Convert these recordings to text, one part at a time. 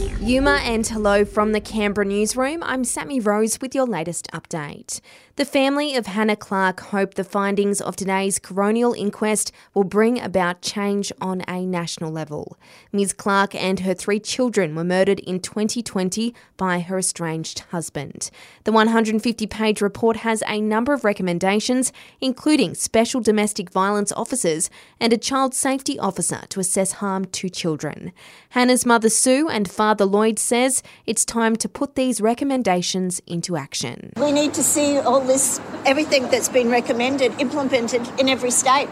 Yuma and hello from the Canberra newsroom. I'm Sammy Rose with your latest update. The family of Hannah Clarke hope the findings of today's coronial inquest will bring about change on a national level. Ms. Clarke and her three children were murdered in 2020 by her estranged husband. The 150 page report has a number of recommendations, including special domestic violence officers and a child safety officer to assess harm to children. Hannah's mother Sue and father Lloyd says it's time to put these recommendations into action. We need to see all this, everything that's been recommended, implemented in every state.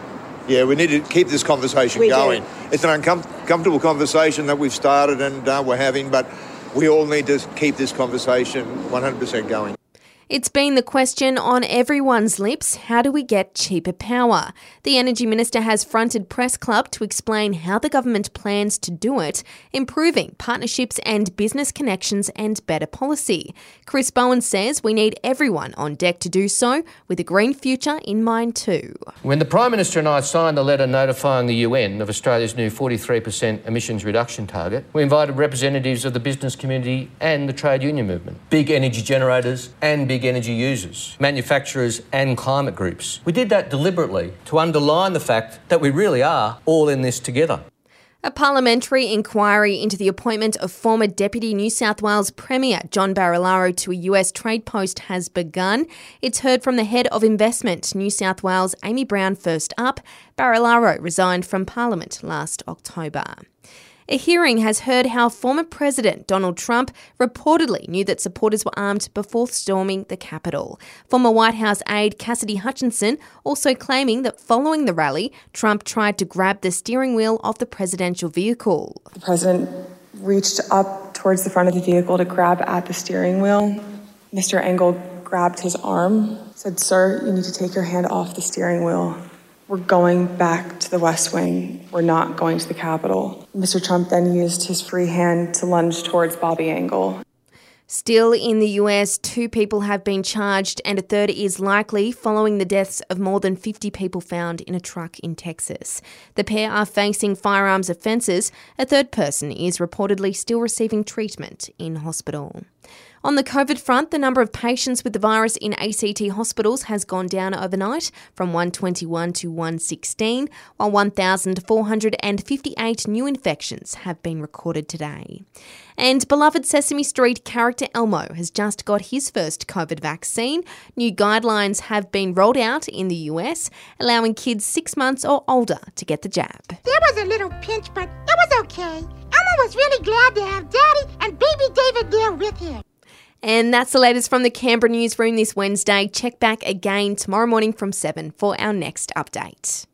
Yeah, we need to keep this conversation We do. going. It's an uncomfortable conversation that we've started and uh, we're having, but we all need to keep this conversation 100% going. It's been the question on everyone's lips how do we get cheaper power? The Energy Minister has fronted Press Club to explain how the government plans to do it, improving partnerships and business connections and better policy. Chris Bowen says we need everyone on deck to do so, with a green future in mind too. When the Prime Minister and I signed the letter notifying the UN of Australia's new 43% emissions reduction target, we invited representatives of the business community and the trade union movement, big energy generators and big energy users, manufacturers and climate groups. We did that deliberately to underline the fact that we really are all in this together. A parliamentary inquiry into the appointment of former Deputy New South Wales Premier John Barilaro to a US trade post has begun. It's heard from the head of investment, New South Wales Amy Brown, first up. Barilaro resigned from Parliament last October. A hearing has heard how former President Donald Trump reportedly knew that supporters were armed before storming the Capitol. Former White House aide Cassidy Hutchinson also claiming that following the rally, Trump tried to grab the steering wheel of the presidential vehicle. The president reached up towards the front of the vehicle to grab at the steering wheel. Mr. Engel grabbed his arm, said, Sir, you need to take your hand off the steering wheel. We're going back to the West Wing. We're not going to the Capitol. Mr. Trump then used his free hand to lunge towards Bobby Engel. Still in the US, two people have been charged and a third is likely following the deaths of more than 50 people found in a truck in Texas. The pair are facing firearms offences. A third person is reportedly still receiving treatment in hospital. On the COVID front, the number of patients with the virus in ACT hospitals has gone down overnight from 121 to 116, while 1,458 new infections have been recorded today. And beloved Sesame Street character Elmo has just got his first COVID vaccine. New guidelines have been rolled out in the US, allowing kids six months or older to get the jab. There was a little pinch, but it was okay. Elmo was really glad to have Daddy and baby David there with him. And that's the latest from the Canberra newsroom this Wednesday. Check back again tomorrow morning from 7 for our next update.